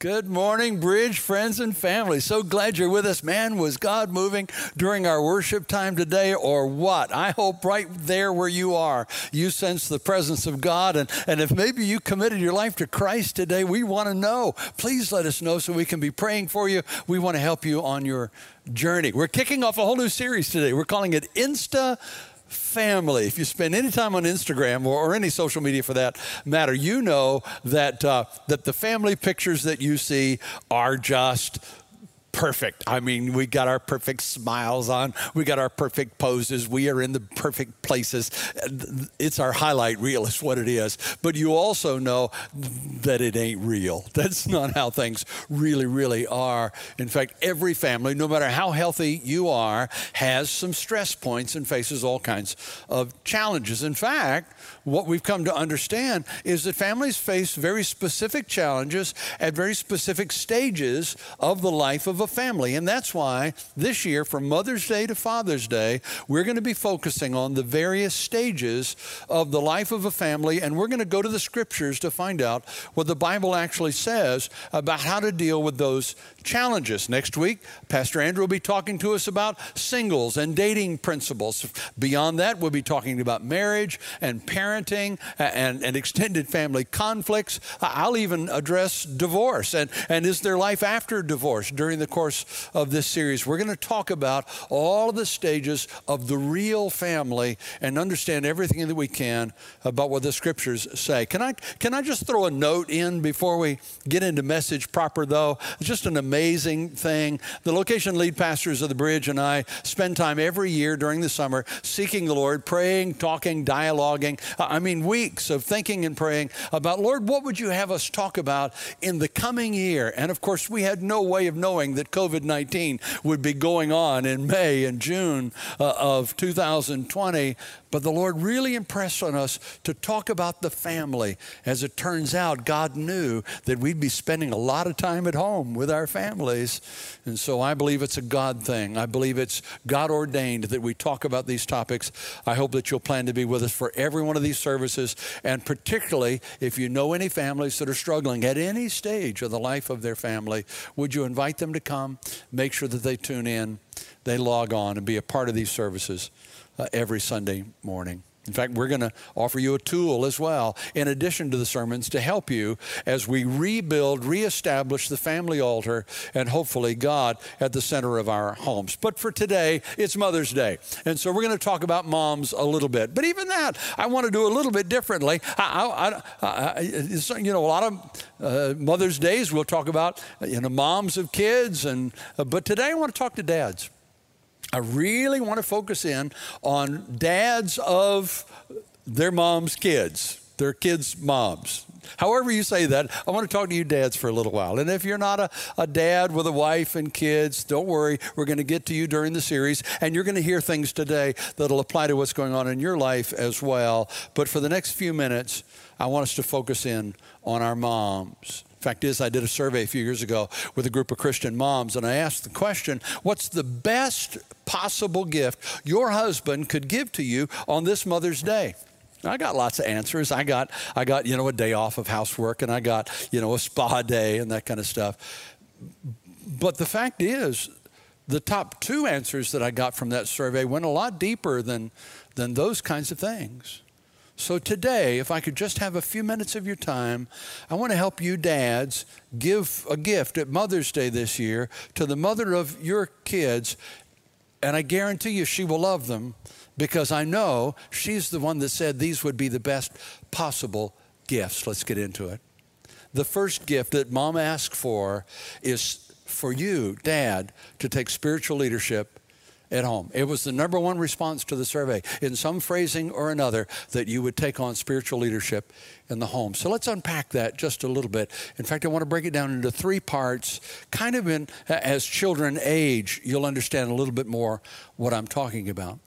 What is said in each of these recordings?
Good morning, Bridge friends and family. So glad you're with us. Man, was God moving during our worship time today or what? I hope right there where you are, you sense the presence of God. And, and if maybe you committed your life to Christ today, we want to know. Please let us know so we can be praying for you. We want to help you on your journey. We're kicking off a whole new series today. We're calling it Insta family. If you spend any time on Instagram or, or any social media for that matter, you know that uh, that the family pictures that you see are just perfect. I mean, we got our perfect smiles on, we got our perfect poses, we are in the perfect places. It's our highlight reel, is what it is. But you also know that it ain't real. That's not how things really, really are. In fact, every family, no matter how healthy you are, has some stress points and faces all kinds of challenges. In fact, what we've come to understand is that families face very specific challenges at very specific stages of the life of a family. And that's why this year, from Mother's Day to Father's Day, we're going to be focusing on the various stages of the life of a family. And we're going to go to the scriptures to find out what the Bible actually says about how to deal with those challenges. Next week, Pastor Andrew will be talking to us about singles and dating principles. Beyond that, we'll be talking about marriage and parenting and, and extended family conflicts. I'll even address divorce and, and is there life after divorce during the course of this series. We're going to talk about all of the stages of the real family and understand everything that we can about what the scriptures say. Can I, can I just throw a note in before we get into message proper, though? It's just an amazing thing. The location lead pastors of the bridge and I spend time every year during the summer seeking the Lord, praying, talking, dialoguing. I mean, weeks of thinking and praying about, Lord, what would you have us talk about in the coming year? And of course, we had no way of knowing that COVID 19 would be going on in May and June uh, of 2020. But the Lord really impressed on us to talk about the family. As it turns out, God knew that we'd be spending a lot of time at home with our families. And so I believe it's a God thing. I believe it's God ordained that we talk about these topics. I hope that you'll plan to be with us for every one of these services. And particularly if you know any families that are struggling at any stage of the life of their family, would you invite them to come? Make sure that they tune in, they log on, and be a part of these services uh, every Sunday morning. In fact, we're going to offer you a tool as well, in addition to the sermons, to help you as we rebuild, reestablish the family altar, and hopefully God at the center of our homes. But for today, it's Mother's Day. And so we're going to talk about moms a little bit. But even that, I want to do a little bit differently. I, I, I, you know, a lot of uh, Mother's Days, we'll talk about, you know, moms of kids. and uh, But today, I want to talk to dads. I really want to focus in on dads of their mom's kids, their kids' moms. However, you say that, I want to talk to you dads for a little while. And if you're not a, a dad with a wife and kids, don't worry. We're going to get to you during the series, and you're going to hear things today that'll apply to what's going on in your life as well. But for the next few minutes, I want us to focus in on our moms. Fact is, I did a survey a few years ago with a group of Christian moms, and I asked the question what's the best possible gift your husband could give to you on this Mother's Day? I got lots of answers. I got, I got, you know, a day off of housework, and I got, you know, a spa day and that kind of stuff. But the fact is, the top two answers that I got from that survey went a lot deeper than, than those kinds of things. So today, if I could just have a few minutes of your time, I want to help you dads give a gift at Mother's Day this year to the mother of your kids. And I guarantee you she will love them because I know she's the one that said these would be the best possible gifts. Let's get into it. The first gift that mom asked for is for you, dad, to take spiritual leadership at home. It was the number one response to the survey, in some phrasing or another, that you would take on spiritual leadership in the home. So let's unpack that just a little bit. In fact, I want to break it down into three parts. Kind of in as children age, you'll understand a little bit more what I'm talking about.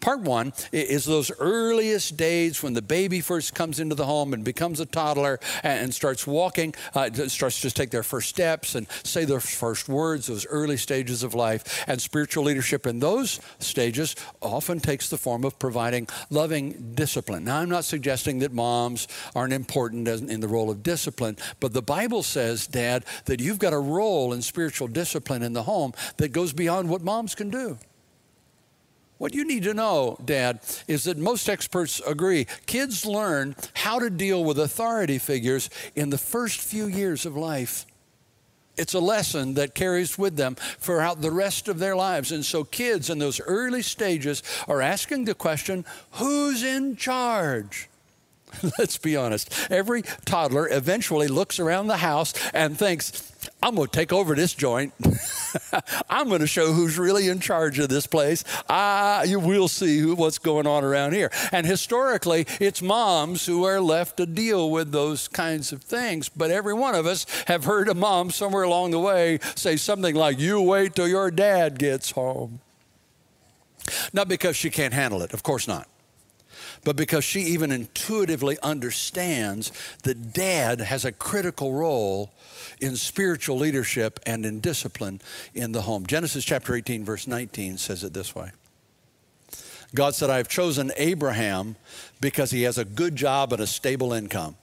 Part one is those earliest days when the baby first comes into the home and becomes a toddler and starts walking, uh, starts to take their first steps and say their first words, those early stages of life. And spiritual leadership in those stages often takes the form of providing loving discipline. Now, I'm not suggesting that moms aren't important in the role of discipline, but the Bible says, Dad, that you've got a role in spiritual discipline in the home that goes beyond what moms can do. What you need to know, Dad, is that most experts agree kids learn how to deal with authority figures in the first few years of life. It's a lesson that carries with them throughout the rest of their lives. And so, kids in those early stages are asking the question who's in charge? Let's be honest. Every toddler eventually looks around the house and thinks, I'm going to take over this joint. I'm going to show who's really in charge of this place. Ah, you will see who, what's going on around here. And historically, it's moms who are left to deal with those kinds of things. But every one of us have heard a mom somewhere along the way say something like, "You wait till your dad gets home." Not because she can't handle it, of course not but because she even intuitively understands that dad has a critical role in spiritual leadership and in discipline in the home. Genesis chapter 18, verse 19 says it this way God said, I have chosen Abraham because he has a good job and a stable income.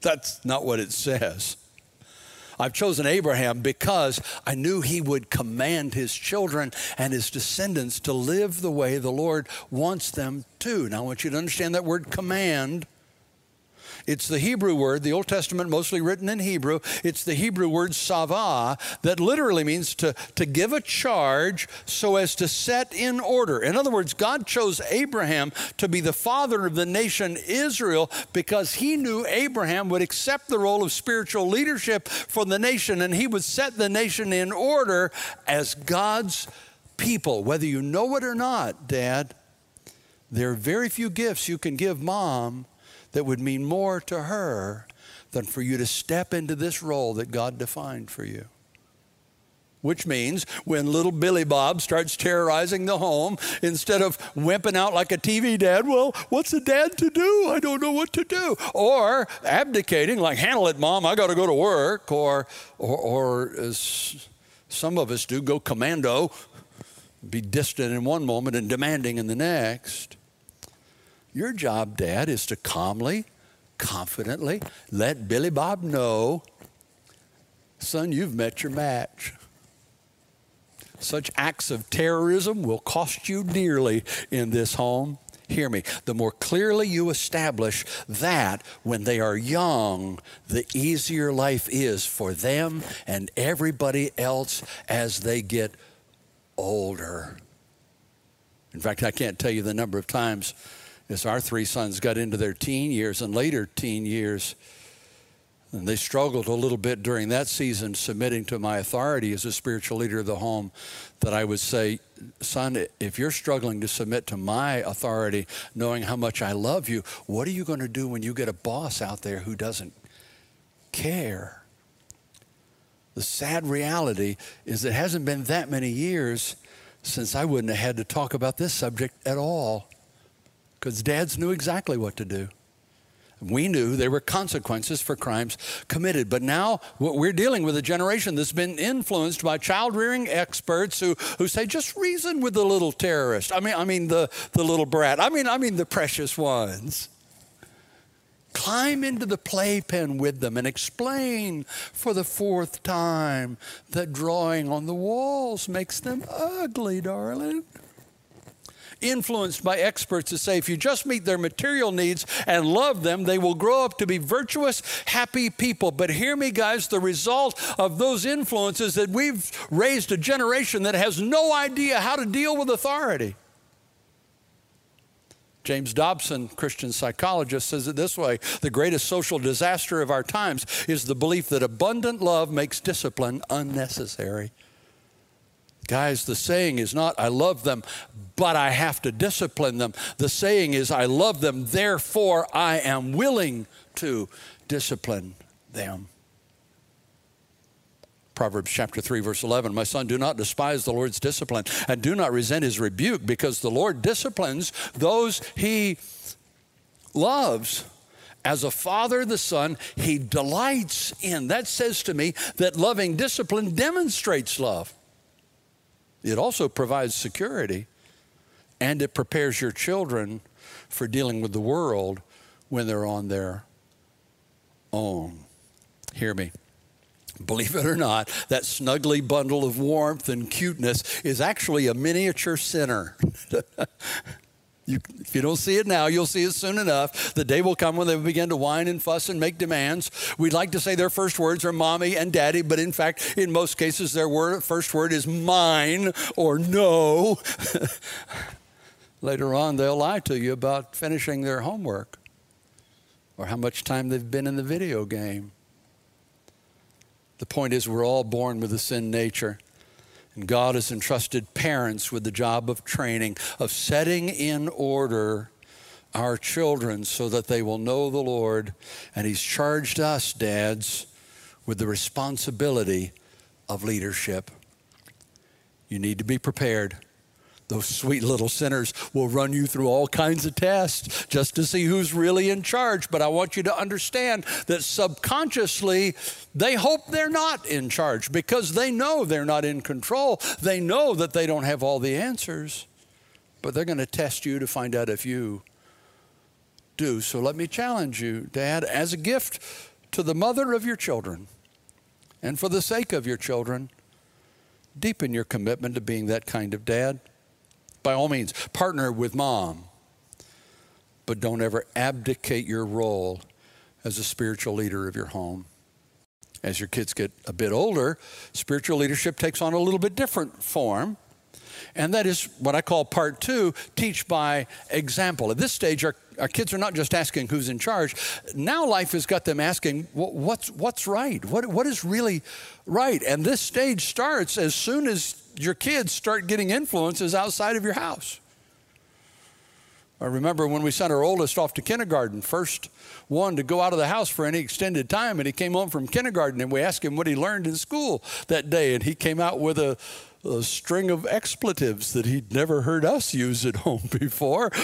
That's not what it says. I've chosen Abraham because I knew he would command his children and his descendants to live the way the Lord wants them to. Now, I want you to understand that word command it's the Hebrew word, the Old Testament mostly written in Hebrew. It's the Hebrew word savah that literally means to, to give a charge so as to set in order. In other words, God chose Abraham to be the father of the nation Israel because he knew Abraham would accept the role of spiritual leadership for the nation and he would set the nation in order as God's people. Whether you know it or not, Dad, there are very few gifts you can give mom that would mean more to her than for you to step into this role that God defined for you. Which means when little Billy Bob starts terrorizing the home, instead of wimping out like a TV dad, well, what's a dad to do? I don't know what to do. Or abdicating, like, handle it, mom, I got to go to work. Or, or, or uh, as some of us do, go commando, be distant in one moment and demanding in the next. Your job, Dad, is to calmly, confidently let Billy Bob know, son, you've met your match. Such acts of terrorism will cost you dearly in this home. Hear me. The more clearly you establish that when they are young, the easier life is for them and everybody else as they get older. In fact, I can't tell you the number of times as our three sons got into their teen years and later teen years. And they struggled a little bit during that season, submitting to my authority as a spiritual leader of the home. That I would say, son, if you're struggling to submit to my authority, knowing how much I love you, what are you going to do when you get a boss out there who doesn't care? The sad reality is it hasn't been that many years since I wouldn't have had to talk about this subject at all because dads knew exactly what to do. We knew there were consequences for crimes committed. But now we're dealing with a generation that's been influenced by child rearing experts who, who say, just reason with the little terrorist. I mean, I mean the, the little brat. I mean, I mean the precious ones. Climb into the playpen with them and explain for the fourth time that drawing on the walls makes them ugly, darling influenced by experts to say if you just meet their material needs and love them, they will grow up to be virtuous, happy people. But hear me, guys, the result of those influences that we've raised a generation that has no idea how to deal with authority. James Dobson, Christian psychologist, says it this way The greatest social disaster of our times is the belief that abundant love makes discipline unnecessary. Guys, the saying is not, I love them, but I have to discipline them. The saying is, I love them, therefore I am willing to discipline them. Proverbs chapter 3, verse 11 My son, do not despise the Lord's discipline and do not resent his rebuke, because the Lord disciplines those he loves. As a father, the son, he delights in. That says to me that loving discipline demonstrates love. It also provides security and it prepares your children for dealing with the world when they're on their own. Hear me. Believe it or not, that snuggly bundle of warmth and cuteness is actually a miniature sinner. You, if you don't see it now, you'll see it soon enough. The day will come when they will begin to whine and fuss and make demands. We'd like to say their first words are mommy and daddy, but in fact, in most cases, their word, first word is mine or no. Later on, they'll lie to you about finishing their homework or how much time they've been in the video game. The point is, we're all born with a sin nature. God has entrusted parents with the job of training, of setting in order our children so that they will know the Lord. And He's charged us, dads, with the responsibility of leadership. You need to be prepared. Those sweet little sinners will run you through all kinds of tests just to see who's really in charge. But I want you to understand that subconsciously, they hope they're not in charge because they know they're not in control. They know that they don't have all the answers, but they're going to test you to find out if you do. So let me challenge you, Dad, as a gift to the mother of your children and for the sake of your children, deepen your commitment to being that kind of dad by all means, partner with mom, but don't ever abdicate your role as a spiritual leader of your home. As your kids get a bit older, spiritual leadership takes on a little bit different form. And that is what I call part two teach by example. At this stage, our, our kids are not just asking who's in charge. Now life has got them asking what's, what's right? What, what is really right? And this stage starts as soon as your kids start getting influences outside of your house. I remember when we sent our oldest off to kindergarten, first one to go out of the house for any extended time, and he came home from kindergarten, and we asked him what he learned in school that day, and he came out with a, a string of expletives that he'd never heard us use at home before.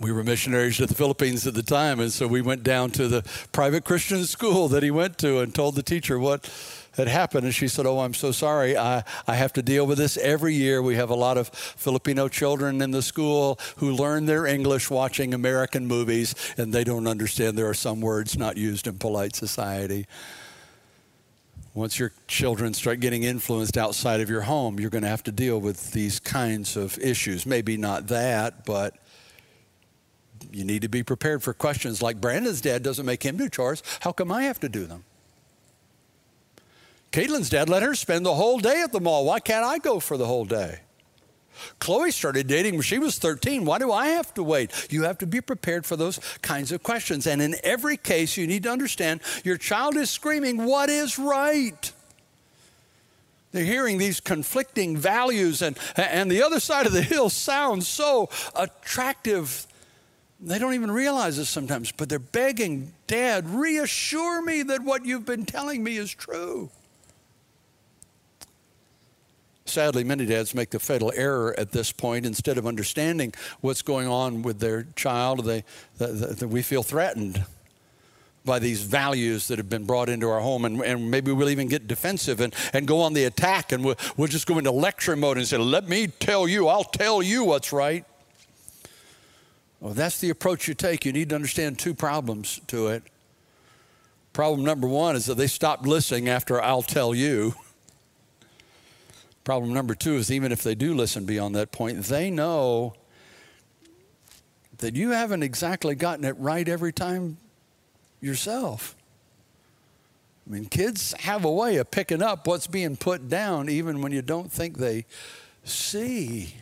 we were missionaries to the Philippines at the time, and so we went down to the private Christian school that he went to and told the teacher what had happened. And she said, Oh, I'm so sorry. I, I have to deal with this every year. We have a lot of Filipino children in the school who learn their English watching American movies, and they don't understand there are some words not used in polite society. Once your children start getting influenced outside of your home, you're going to have to deal with these kinds of issues. Maybe not that, but you need to be prepared for questions like Brandon's dad doesn't make him do chores. How come I have to do them? Caitlin's dad let her spend the whole day at the mall. Why can't I go for the whole day? Chloe started dating when she was 13. Why do I have to wait? You have to be prepared for those kinds of questions. And in every case, you need to understand your child is screaming, What is right? They're hearing these conflicting values, and, and the other side of the hill sounds so attractive. They don't even realize this sometimes, but they're begging, Dad, reassure me that what you've been telling me is true. Sadly, many dads make the fatal error at this point. Instead of understanding what's going on with their child, they, they, they, we feel threatened by these values that have been brought into our home. And, and maybe we'll even get defensive and, and go on the attack and we'll, we'll just go into lecture mode and say, Let me tell you, I'll tell you what's right. Well, that's the approach you take. You need to understand two problems to it. Problem number one is that they stopped listening after I'll tell you. Problem number two is even if they do listen beyond that point, they know that you haven't exactly gotten it right every time yourself. I mean, kids have a way of picking up what's being put down even when you don't think they see.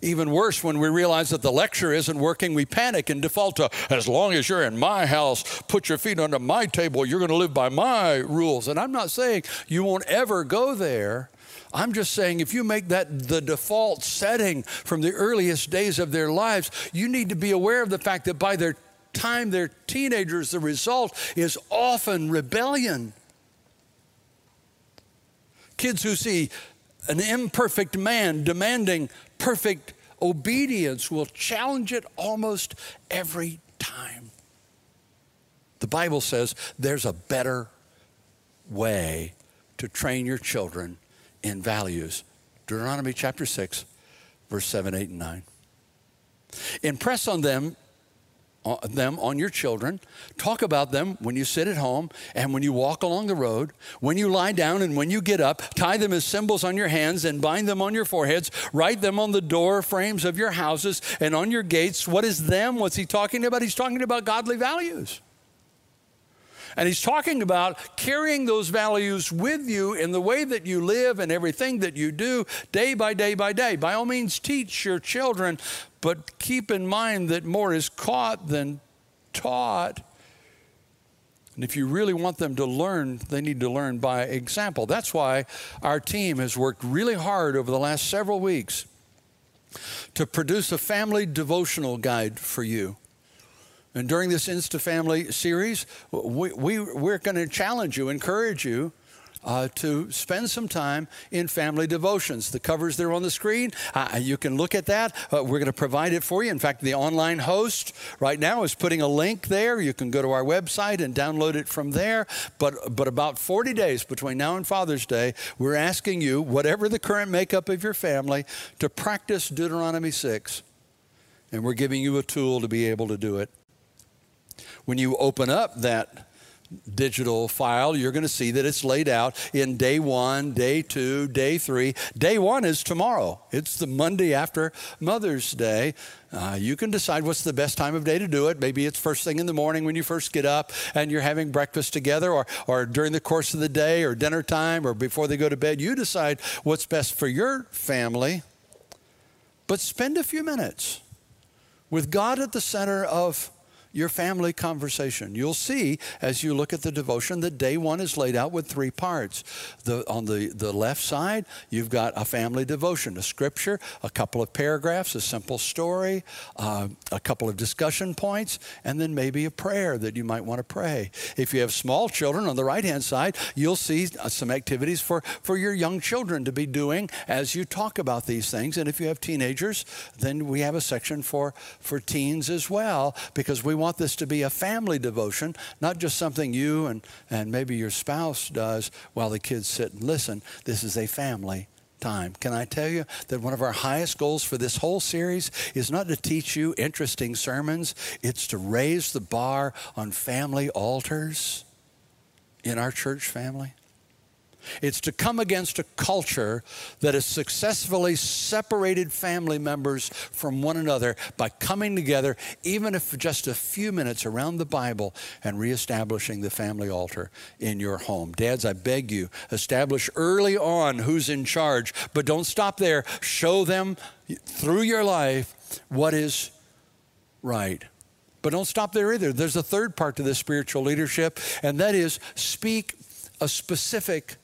Even worse, when we realize that the lecture isn't working, we panic and default to, as long as you're in my house, put your feet under my table, you're going to live by my rules. And I'm not saying you won't ever go there, I'm just saying if you make that the default setting from the earliest days of their lives, you need to be aware of the fact that by their time they're teenagers, the result is often rebellion. Kids who see an imperfect man demanding perfect obedience will challenge it almost every time. The Bible says there's a better way to train your children in values. Deuteronomy chapter 6, verse 7, 8, and 9. Impress on them on them on your children. Talk about them when you sit at home and when you walk along the road, when you lie down and when you get up. Tie them as symbols on your hands and bind them on your foreheads. Write them on the door frames of your houses and on your gates. What is them? What's he talking about? He's talking about godly values. And he's talking about carrying those values with you in the way that you live and everything that you do day by day by day. By all means, teach your children, but keep in mind that more is caught than taught. And if you really want them to learn, they need to learn by example. That's why our team has worked really hard over the last several weeks to produce a family devotional guide for you. And during this Insta Family series, we, we, we're going to challenge you, encourage you uh, to spend some time in family devotions. The cover's there on the screen. Uh, you can look at that. Uh, we're going to provide it for you. In fact, the online host right now is putting a link there. You can go to our website and download it from there. But, but about 40 days between now and Father's Day, we're asking you, whatever the current makeup of your family, to practice Deuteronomy 6. And we're giving you a tool to be able to do it. When you open up that digital file, you're going to see that it's laid out in day one, day two, day three. Day one is tomorrow, it's the Monday after Mother's Day. Uh, you can decide what's the best time of day to do it. Maybe it's first thing in the morning when you first get up and you're having breakfast together, or, or during the course of the day, or dinner time, or before they go to bed. You decide what's best for your family. But spend a few minutes with God at the center of your family conversation. You'll see as you look at the devotion that day one is laid out with three parts. The, on the, the left side, you've got a family devotion, a scripture, a couple of paragraphs, a simple story, uh, a couple of discussion points, and then maybe a prayer that you might want to pray. If you have small children on the right hand side, you'll see uh, some activities for, for your young children to be doing as you talk about these things. And if you have teenagers, then we have a section for, for teens as well, because we want this to be a family devotion, not just something you and, and maybe your spouse does while the kids sit and listen. This is a family time. Can I tell you that one of our highest goals for this whole series is not to teach you interesting sermons, it's to raise the bar on family altars in our church family? It's to come against a culture that has successfully separated family members from one another by coming together, even if for just a few minutes around the Bible and reestablishing the family altar in your home. Dads, I beg you, establish early on who's in charge, but don't stop there. Show them through your life what is right. But don't stop there either. There's a third part to this spiritual leadership, and that is speak a specific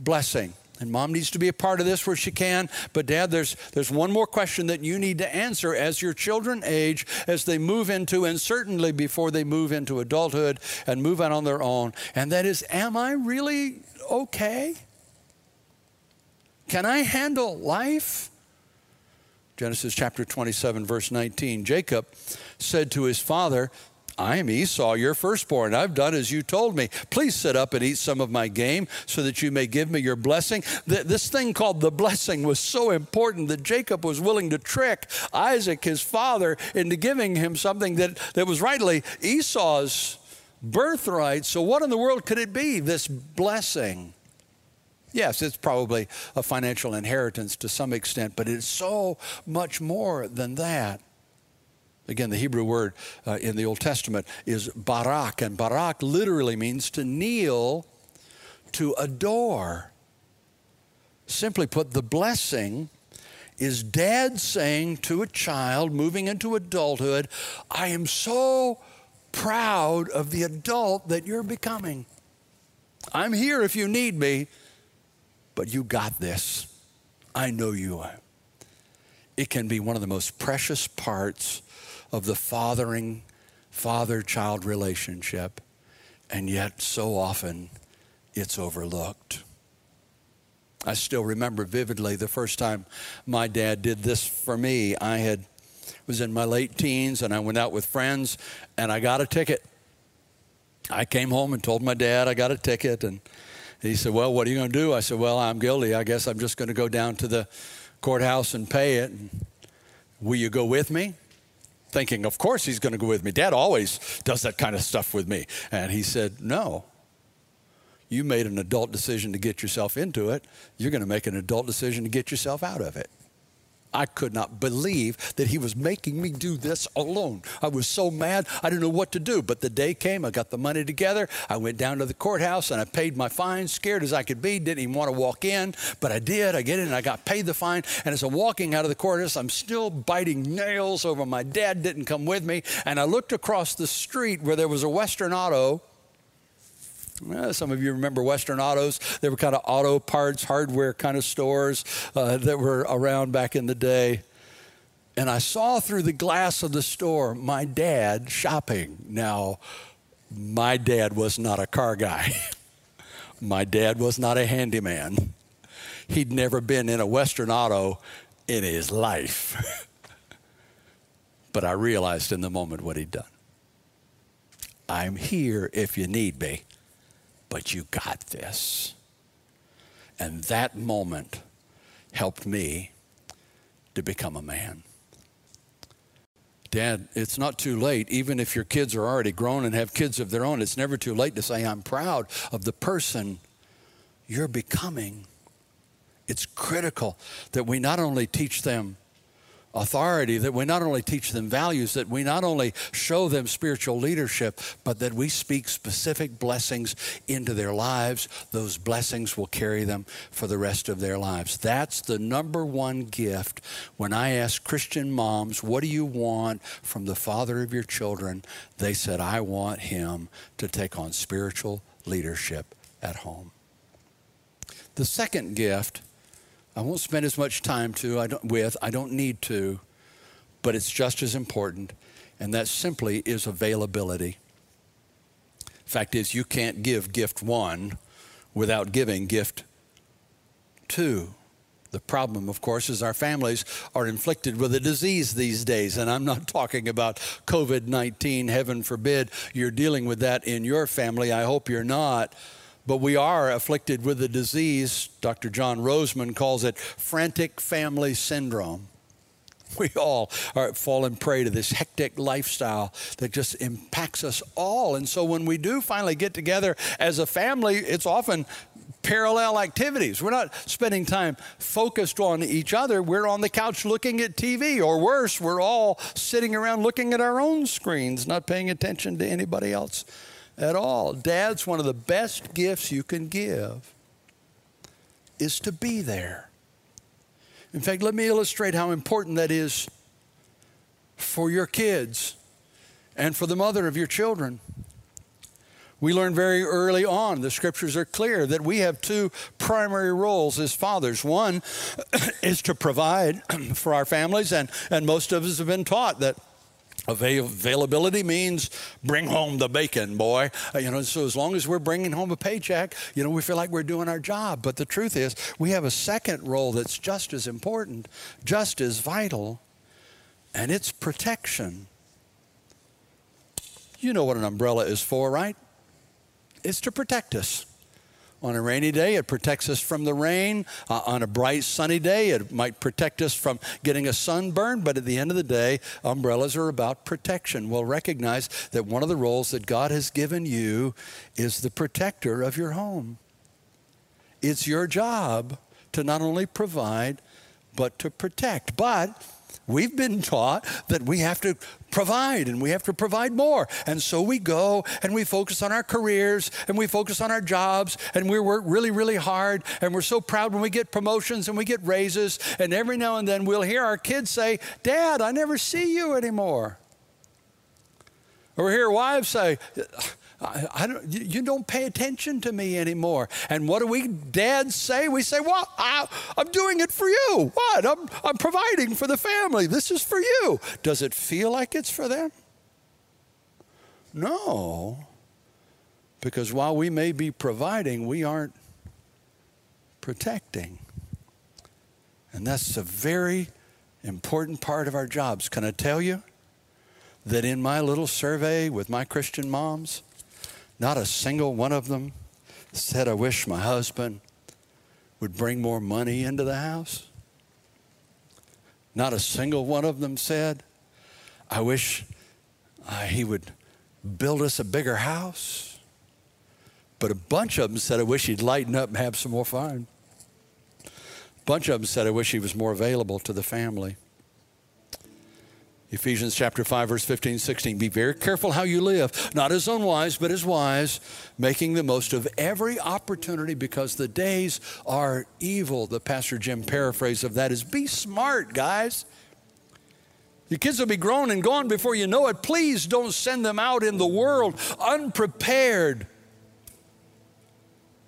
blessing. And mom needs to be a part of this where she can. But dad, there's, there's one more question that you need to answer as your children age, as they move into, and certainly before they move into adulthood and move out on their own. And that is, am I really okay? Can I handle life? Genesis chapter 27, verse 19. Jacob said to his father, I am Esau, your firstborn. I've done as you told me. Please sit up and eat some of my game so that you may give me your blessing. This thing called the blessing was so important that Jacob was willing to trick Isaac, his father, into giving him something that, that was rightly Esau's birthright. So, what in the world could it be, this blessing? Yes, it's probably a financial inheritance to some extent, but it's so much more than that. Again, the Hebrew word uh, in the Old Testament is barak, and barak literally means to kneel, to adore. Simply put, the blessing is dad saying to a child moving into adulthood, I am so proud of the adult that you're becoming. I'm here if you need me, but you got this. I know you are. It can be one of the most precious parts of the fathering father child relationship, and yet so often it's overlooked. I still remember vividly the first time my dad did this for me. I had was in my late teens and I went out with friends and I got a ticket. I came home and told my dad I got a ticket and he said, "Well, what are you going to do?" I said, "Well, I'm guilty. I guess I'm just going to go down to the courthouse and pay it. And, Will you go with me?" Thinking, of course he's going to go with me. Dad always does that kind of stuff with me. And he said, "No you made an adult decision to get yourself into it, you're going to make an adult decision to get yourself out of it. I could not believe that he was making me do this alone. I was so mad, I didn't know what to do. But the day came, I got the money together. I went down to the courthouse and I paid my fine, scared as I could be, didn't even want to walk in, but I did. I get in and I got paid the fine. And as I'm walking out of the courthouse, I'm still biting nails over my dad didn't come with me. And I looked across the street where there was a Western Auto some of you remember Western Autos. They were kind of auto parts, hardware kind of stores uh, that were around back in the day. And I saw through the glass of the store my dad shopping. Now, my dad was not a car guy, my dad was not a handyman. He'd never been in a Western Auto in his life. but I realized in the moment what he'd done. I'm here if you need me but you got this. And that moment helped me to become a man. Dad, it's not too late. Even if your kids are already grown and have kids of their own, it's never too late to say, I'm proud of the person you're becoming. It's critical that we not only teach them authority, that we not only teach them values, that we not only show them spiritual leadership, but that we speak specific blessings into their lives. Those blessings will carry them for the rest of their lives. That's the number one gift. When I ask Christian moms, What do you want from the father of your children? They said, I want him to take on spiritual leadership at home. The second gift I won't spend as much time to I don't, with. I don't need to, but it's just as important, and that simply is availability. Fact is, you can't give gift one without giving gift two. The problem, of course, is our families are inflicted with a disease these days. And I'm not talking about COVID 19, heaven forbid you're dealing with that in your family. I hope you're not. But we are afflicted with a disease, Dr. John Rosemond calls it frantic family syndrome. We all are fallen prey to this hectic lifestyle that just impacts us all. And so when we do finally get together as a family, it's often parallel activities. We're not spending time focused on each other. We're on the couch looking at TV, or worse, we're all sitting around looking at our own screens, not paying attention to anybody else at all. Dad's one of the best gifts you can give is to be there. In fact, let me illustrate how important that is for your kids and for the mother of your children. We learn very early on, the scriptures are clear, that we have two primary roles as fathers. One is to provide for our families, and, and most of us have been taught that Availability means bring home the bacon, boy. Uh, you know, so as long as we're bringing home a paycheck, you know, we feel like we're doing our job. But the truth is, we have a second role that's just as important, just as vital, and it's protection. You know what an umbrella is for, right? It's to protect us. On a rainy day, it protects us from the rain. Uh, on a bright sunny day, it might protect us from getting a sunburn. But at the end of the day, umbrellas are about protection. Well, recognize that one of the roles that God has given you is the protector of your home. It's your job to not only provide, but to protect. But We've been taught that we have to provide and we have to provide more. And so we go and we focus on our careers and we focus on our jobs and we work really, really hard. And we're so proud when we get promotions and we get raises. And every now and then we'll hear our kids say, Dad, I never see you anymore. Or we hear wives say, I, I don't, you don't pay attention to me anymore. And what do we dads say? We say, Well, I, am doing it for you. What? I'm, I'm providing for the family. This is for you. Does it feel like it's for them? No. Because while we may be providing, we aren't protecting. And that's a very important part of our jobs. Can I tell you that in my little survey with my Christian moms, not a single one of them said, I wish my husband would bring more money into the house? Not a single one of them said, I wish uh, he would build us a bigger house. But a bunch of them said, I wish he'd lighten up and have some more fun. A bunch of them said, I wish he was more available to the family. Ephesians chapter 5, verse 15, 16. Be very careful how you live, not as unwise, but as wise, making the most of every opportunity because the days are evil. The Pastor Jim paraphrase of that is be smart, guys. Your kids will be grown and gone before you know it. Please don't send them out in the world unprepared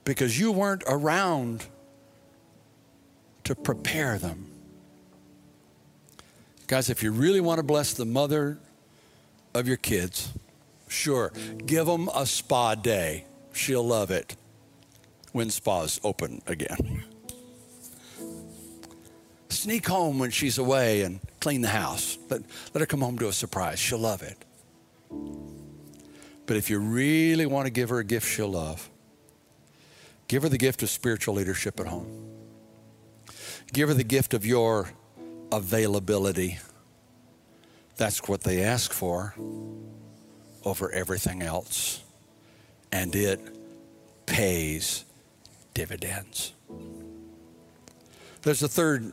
because you weren't around to prepare them. Guys, if you really want to bless the mother of your kids, sure, give them a spa day. She'll love it when spas open again. Sneak home when she's away and clean the house. Let, let her come home to a surprise. She'll love it. But if you really want to give her a gift she'll love, give her the gift of spiritual leadership at home. Give her the gift of your availability. That's what they ask for over everything else. And it pays dividends. There's a third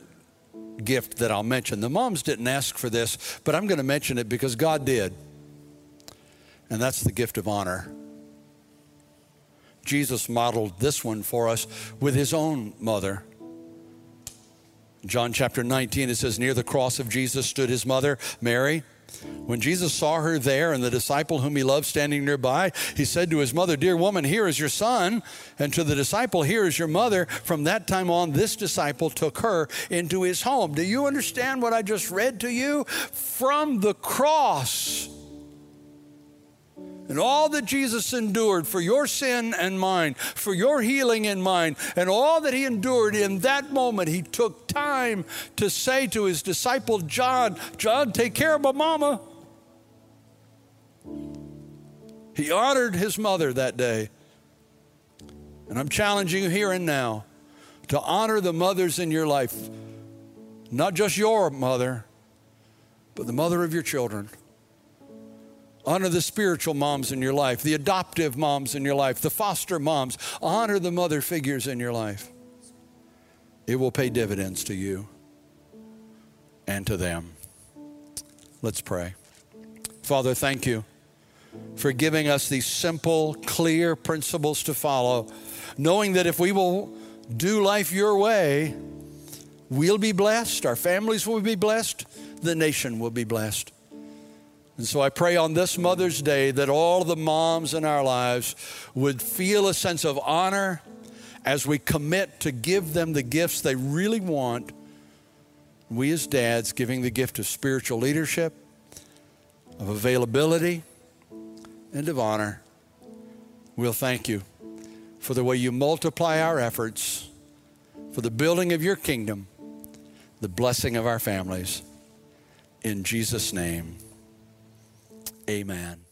gift that I'll mention. The moms didn't ask for this, but I'm going to mention it because God did. And that's the gift of honor. Jesus modeled this one for us with his own mother. John chapter 19, it says, Near the cross of Jesus stood his mother, Mary. When Jesus saw her there and the disciple whom he loved standing nearby, he said to his mother, Dear woman, here is your son. And to the disciple, Here is your mother. From that time on, this disciple took her into his home. Do you understand what I just read to you? From the cross and all that Jesus endured for your sin and mine, for your healing and mine, and all that he endured in that moment, he took time to say to his disciple John, John, take care of my mama. He honored his mother that day. And I'm challenging you here and now to honor the mothers in your life, not just your mother, but the mother of your children. Honor the spiritual moms in your life, the adoptive moms in your life, the foster moms. Honor the mother figures in your life. It will pay dividends to you and to them. Let's pray. Father, thank you for giving us these simple, clear principles to follow, knowing that if we will do life your way, we'll be blessed, our families will be blessed, the nation will be blessed. And so I pray on this Mother's Day that all the moms in our lives would feel a sense of honor as we commit to give them the gifts they really want. We, as dads, giving the gift of spiritual leadership, of availability, and of honor. We'll thank you for the way you multiply our efforts for the building of your kingdom, the blessing of our families. In Jesus' name. Amen.